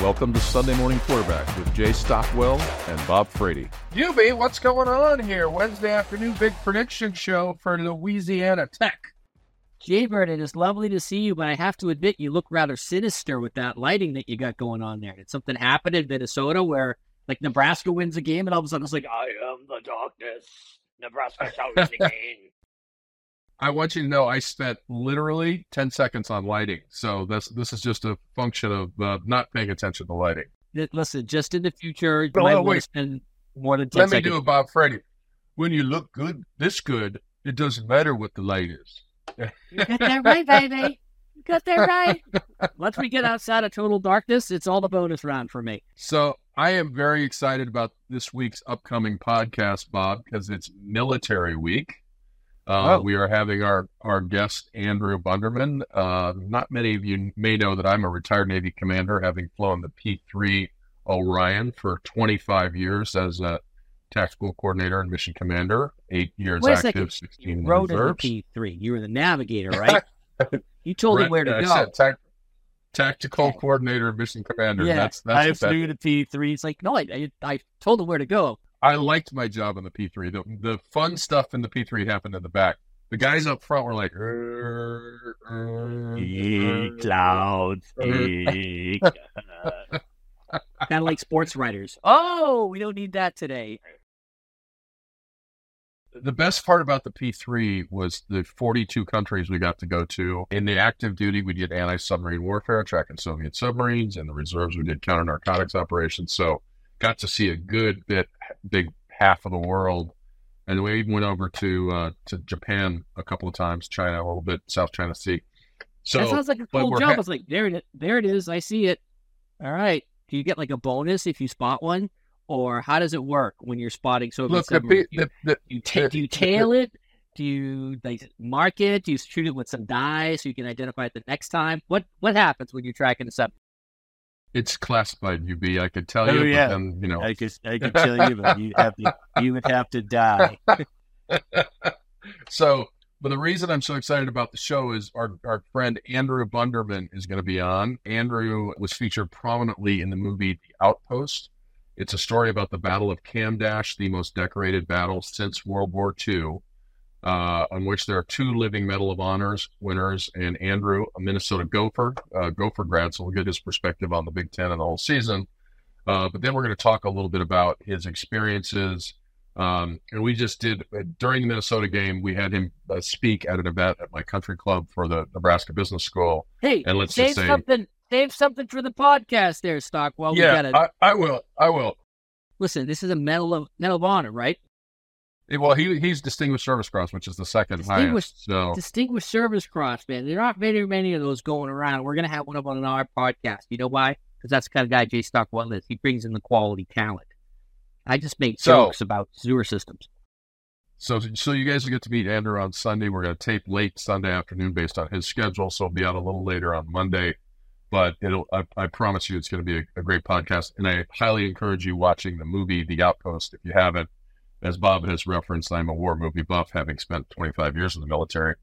Welcome to Sunday Morning Quarterback with Jay Stockwell and Bob Frady. Yubi, what's going on here? Wednesday afternoon big prediction show for Louisiana Tech. Jaybird, it is lovely to see you, but I have to admit you look rather sinister with that lighting that you got going on there. Did something happen in Minnesota where like Nebraska wins a game and all of a sudden it's like, I am the darkness. Nebraska shall win the game. I want you to know I spent literally 10 seconds on lighting. So this this is just a function of uh, not paying attention to lighting. Listen, just in the future, you No, might no, want wait. to spend more than 10 Let me do it, Bob Freddy. When you look good, this good, it doesn't matter what the light is. You got that right, baby. You got that right. Once we get outside of total darkness, it's all the bonus round for me. So I am very excited about this week's upcoming podcast, Bob, because it's Military Week. Uh, Oh. We are having our, our guest, Andrew Bundermann. Uh, not many of you may know that I'm a retired Navy commander, having flown the P 3 Orion for 25 years as a tactical coordinator and mission commander, eight years Wait active, second. 16 You rode in the. P3. You were the navigator, right? you told him Right, where to I go. said tac- tactical coordinator and mission commander. yeah, That's, I that's that flew the P3. It's like, no, I, I, I told him where to go. I liked my job on the P3. The, the fun stuff in the P3 happened in the back. The guys up front were like, "Er, er, er." clouds. kind of like sports writers. Oh, we don't need that today. the best part about the P3 was the 42 countries we got to go to. In the active duty, we did anti submarine warfare, tracking Soviet submarines. and the reserves, we did counter narcotics operations. So, got to see a good bit, big half of the world. And we even went over to uh, to Japan a couple of times, China a little bit, South China Sea. So, that sounds like a cool job. ha- I was like, there it, there it is. I see it. All right. Do you get like a bonus if you spot one, or how does it work when you're spotting Soviet look, the, submarines? The, the, Do you, ta- do you tail it? Do you like mark it? Do you shoot it with some dye so you can identify it the next time? What what happens when you're tracking a sub? It's classified, UB. I could tell Oh, you, yeah. but then you know. I could I could tell you, but you have to you would have to die. so, but the reason I'm so excited about the show is our our friend Andrew Bundermann is going to be on. Andrew was featured prominently in the movie The Outpost. It's a story about the Battle of Kamdesh, the most decorated battle since World War II, uh, on which there are two living Medal of Honors winners, and Andrew, a Minnesota Gopher, uh, Gopher grad, so we'll get his perspective on the Big Ten and the whole season. Uh, but then we're going to talk a little bit about his experiences. Um, and we just did during the Minnesota game, we had him uh, speak at an event at my country club for the Nebraska Business School. Hey, And let's save say- something save something for the podcast there, Stockwell. we yeah, gotta I, I will. I will. listen, this is a medal of medal of honor, right? Well, he he's Distinguished Service Cross, which is the second Distinguished- highest. So Distinguished Service Cross, man. There aren't very many of those going around. We're gonna have one of them on our podcast. You know why? Because that's the kind of guy Jay Stockwell is. He brings in the quality talent. I just make So- jokes about sewer systems. So, so you guys will get to meet Andrew on Sunday. We're going to tape late Sunday afternoon based on his schedule, so it'll be out a little later on Monday. But it'll, I, I promise you, it's going to be a, a great podcast. And I highly encourage you watching the movie The Outpost if you haven't. As Bob has referenced, I'm a war movie buff, having spent 25 years in the military.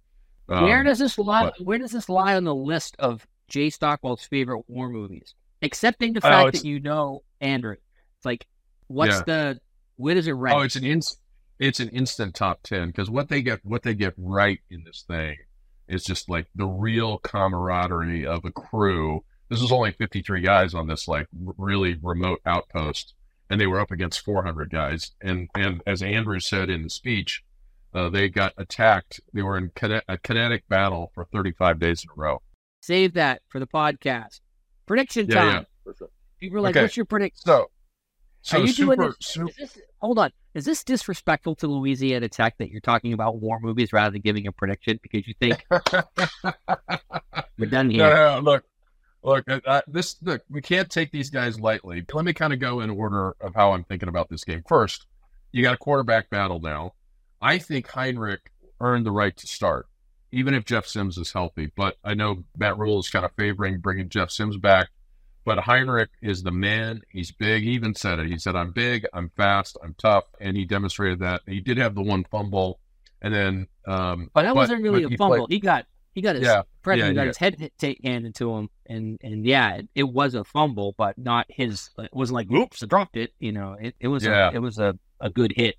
Um, where does this lie? but- Where does this lie on the list of Jay Stockwell's favorite war movies? Accepting the Oh, fact it's- that you know Andrew, it's like, what's Yeah. the? Where does it rank? Oh, it's an ins- it's an instant top ten because what they get what they get right in this thing is just like the real camaraderie of a crew. This is only 53 guys on this like r- really remote outpost, and they were up against 400 guys. And and as Andrew said in the speech, uh, they got attacked. They were in a kinetic battle for 35 days in a row. Save that for the podcast. Prediction Yeah, time. yeah. People are like, Okay. "What's your prediction?" So, so are you super, doing this, super this? Hold on. Is this disrespectful to Louisiana Tech that you're talking about war movies rather than giving a prediction because you think we're done here? No, no, no, look, look. Uh, this look. We can't take these guys lightly. Let me kind of go in order of how I'm thinking about this game. First, you got a quarterback battle now. I think Heinrich earned the right to start, even if Jeff Sims is healthy. But I know Matt Rhule is kind of favoring bringing Jeff Sims back. But Heinrich is the man. He's big. He even said it. He said, "I'm big. I'm fast. I'm tough," and he demonstrated that. He did have the one fumble, and then. Um, But that wasn't really a he fumble. played- he got He got his Yeah, yeah, got yeah. his head hit, take, handed to him, and and yeah, it, it was a fumble, but not his. It wasn't like oops, I dropped it. You know, it, it was Yeah. a, it was a, a good hit.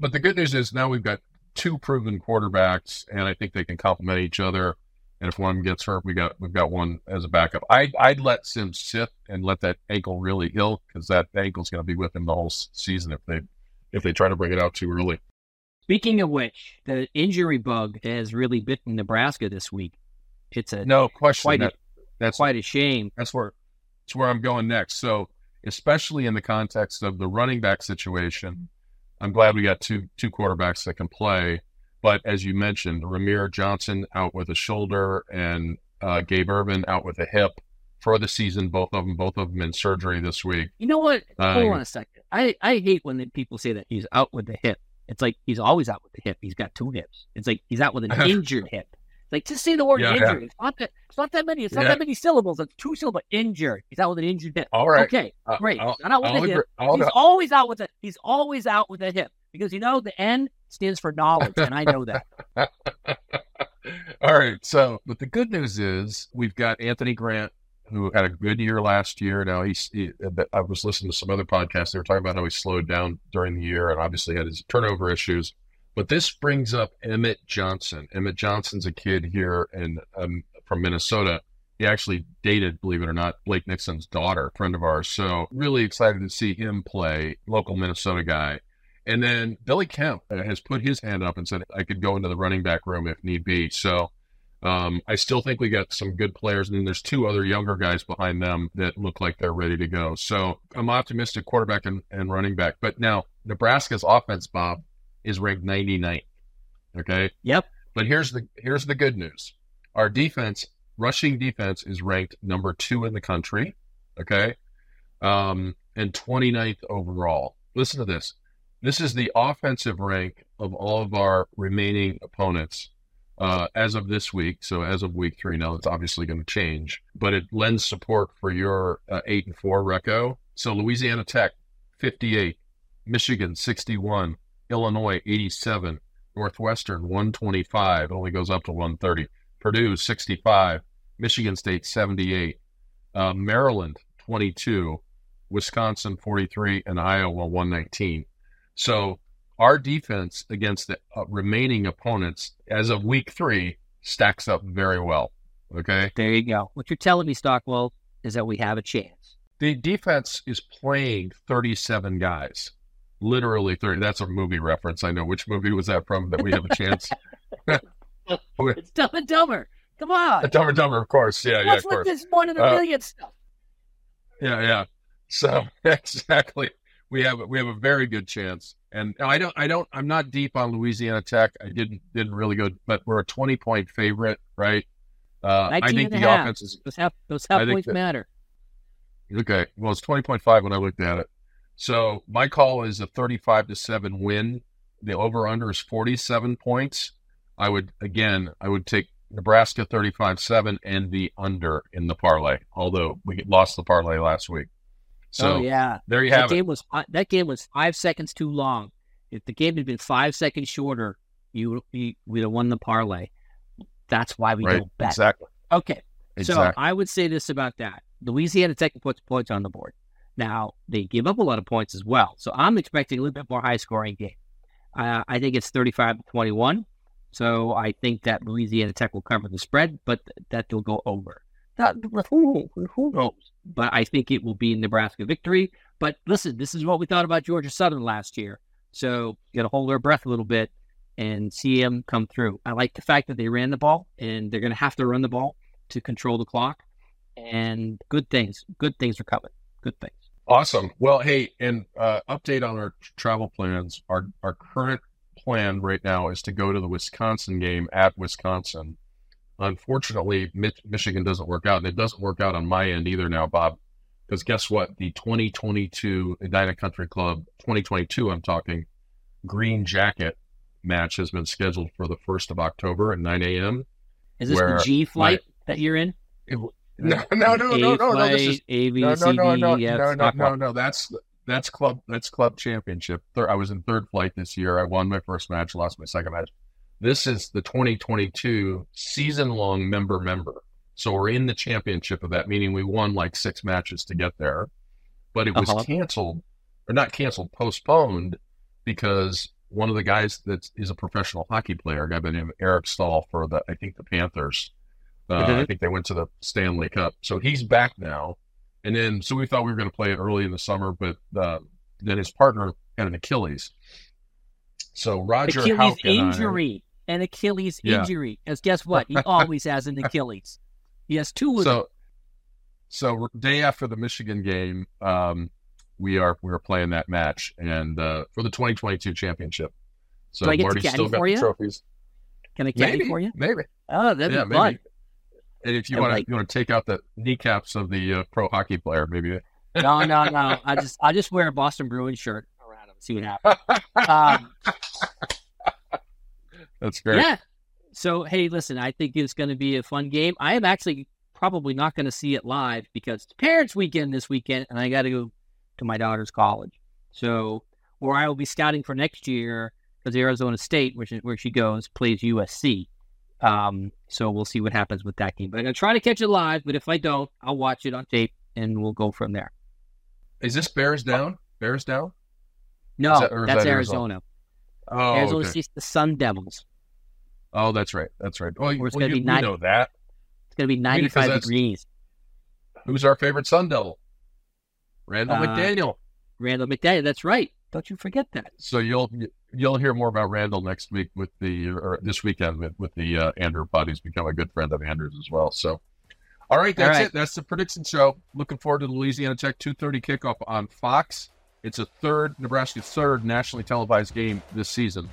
But the good news is now we've got two proven quarterbacks, and I think they can complement each other. And if one gets hurt, we got we've got one as a backup. I I'd let Sims sit and let that ankle really heal because that ankle's going to be with him the whole season if they if they try to bring it out too early. Speaking of which, the injury bug has really bitten Nebraska this week. It's a No question. Quite a- that's quite a shame. that's where that's where I'm going next. So, especially in the context of the running back situation, I'm glad we got two two quarterbacks that can play. But as you mentioned, Rahmir Johnson out with a shoulder and uh, Gabe Ervin out with a hip for the season. Both of them, both of them in surgery this week. You know what? Hold on a second. I, I hate when people say that he's out with the hip. It's like he's always out with the hip. He's got two hips. It's like he's out with an injured hip. Like just say the word Yeah, yeah. injured. It's not that. It's not that many. It's not Yeah. that many syllables. It's two syllables. Injured. He's out with an injured hip. All right, Okay, Uh, great. I'll- not out with I'll the hip. I'll- He's always out with a. He's always out with a hip because you know the N stands for knowledge, and I know that. All right. So, but the good news is we've got Anthony Grant, who had a good year last year. Now he's. He, I was listening to some other podcasts. They were talking about how he slowed down during the year and obviously had his turnover issues. But this brings up Emmett Johnson. Emmett Johnson's a kid here in um, from Minnesota. He actually dated, believe it or not, Blake Nixon's daughter, friend of ours. So really excited to see him play. Local Minnesota guy. And then Billy Kemp uh, has put his hand up and said, I could go into the running back room if need be. So um, I still think we got some good players. And then there's two other younger guys behind them that look like they're ready to go. So I'm optimistic quarterback and, and running back. But now Nebraska's offense, Bob, is ranked 99th. Okay. Yep. But here's the here's the good news. Our defense, rushing defense, is ranked number two in the country. Okay. Um, and 29th overall. Listen to this. This is the offensive rank of all of our remaining opponents uh, as of this week. So as of week three, now it's obviously going to change, but it lends support for your uh, eight and four reco. So Louisiana Tech, 58, Michigan, 61, Illinois, 87, Northwestern, 125. It only goes up to 130. Purdue, 65, Michigan State, 78, uh, Maryland, 22, Wisconsin, 43, and Iowa, 119. So our defense against the uh, remaining opponents as of week three stacks up very well. Okay. There you go. What you're telling me, Stockwell, is that we have a chance. The defense is playing 37 guys. Literally 30. That's a movie reference. I know. Which movie was that from that we have a chance? It's Dumb and Dumber. Come on. Dumber and Dumber, of course. Yeah, yeah, What's of with course. this one in a Uh, million stuff? Yeah, yeah. So exactly, we have we have a very good chance. And I don't, I don't, I'm not deep on Louisiana Tech. I didn't didn't really go, but we're a 20 point favorite, right? Uh, I 19 think the half. offense is Those half, those half points that- matter. okay. Well, it's 20.5 when I looked at it. So my call is a 35 to seven win. The over under is 47 points. I would again, I would take Nebraska 35 7 and the under in the parlay. Although we lost the parlay last week. So oh yeah, there you that have it. game was fi- that game was five seconds too long. If the game had been five seconds shorter, you you would have won the parlay. That's why we Right. don't bet. Exactly. Okay, so I would say this about that: Louisiana Tech puts points on the board. Now they give up a lot of points as well, so I'm expecting a little bit more high scoring game. Uh, I think it's 35 to 21. So I think that Louisiana Tech will cover the spread, but th- that they'll go over. That, who, who knows? But I think it will be Nebraska victory. But listen, this is what we thought about Georgia Southern last year. So you got to hold our breath a little bit and see them come through. I like the fact that they ran the ball, and they're going to have to run the ball to control the clock. And good things, good things are coming. Good things. Awesome. Well, hey, and uh, update on our travel plans. Our our current plan right now is to go to the Wisconsin game at Wisconsin. Unfortunately, Mich- Michigan doesn't work out, and it doesn't work out on my end either now, Bob. Because guess what? The 2022 Edina Country Club 2022, I'm talking Green Jacket match has been scheduled for the 1st of October at 9 a.m. Is this the G flight that you're in? No, no, no, no, no, no. This is A, B, no, C, no, no, D, no, E, F, no, no, no, no. That's that's club. That's club championship. I was in third flight this year. I won my first match, lost my second match. This is the 2022 season long member member. So we're in the championship of that, meaning we won like six matches to get there. But it was Uh-huh. canceled, or not canceled, postponed because one of the guys that is a professional hockey player, a guy by the name of Eric Staal for the, I think the Panthers. Uh, Mhm. I think they went to the Stanley Cup. So he's back now. And then, so we thought we were going to play it early in the summer, but uh, then his partner had an Achilles. So Roger Achilles Houck and I- injury. An Achilles Yeah. injury. As guess what? He always has an Achilles. He has two of them. so so day after the Michigan game, um, we are we are playing that match and uh, for the 2022 championship. So Do I get Marty's still got for the trophies. Can I caddy Maybe for you? Maybe. Oh, that'd yeah, be fun. maybe. And if you want like- to you want to take out the kneecaps of the uh, pro hockey player, maybe. No, no, no. I just I just wear a Boston Bruins shirt around him. See what happens. Um, That's great. yeah. So hey, listen, I think it's going to be a fun game. I am actually probably not going to see it live because it's Parents Weekend this weekend, and I got to go to my daughter's college. So, or I will be scouting for next year because Arizona State, which is where she goes, plays USC. Um, so we'll see what happens with that game. But I'm gonna try to catch it live. But if I don't, I'll watch it on tape, and we'll go from there. Is this Bears down? Bears down? No, that- that's that Arizona. Arizona? Oh, Arizona okay. State's the Sun Devils. Oh, that's right. That's right. Well, you, it's well, gonna you, be we nine- know that. It's going to be 95 that's- degrees. Who's our favorite Sun Devil? Randall Uh, McDaniel. Randall McDaniel. That's right. Don't you forget that. So you'll you'll hear more about Randall next week with the or this weekend with, with the uh, Andrew Budd. He's become a good friend of Andrew's as well. So, all right, that's All right. it. That's the prediction show. Looking forward to the Louisiana Tech two thirty kickoff on Fox. It's a third Nebraska's third nationally televised game this season.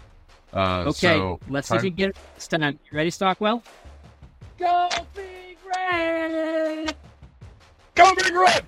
Uh, Okay, so let's see if time- you can get it this time. You ready, Stockwell? Go Big Red! go big red.